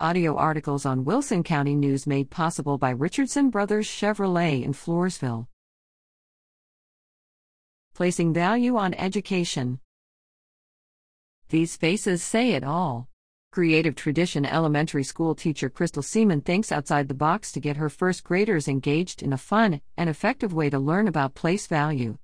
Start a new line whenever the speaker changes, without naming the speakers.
Audio articles on Wilson County News made possible by Richardson Brothers Chevrolet in Floresville. Placing value on education. These faces say it all. Creative Tradition Elementary School teacher Crystal Seaman thinks outside the box to get her first graders engaged in a fun and effective way to learn about place value.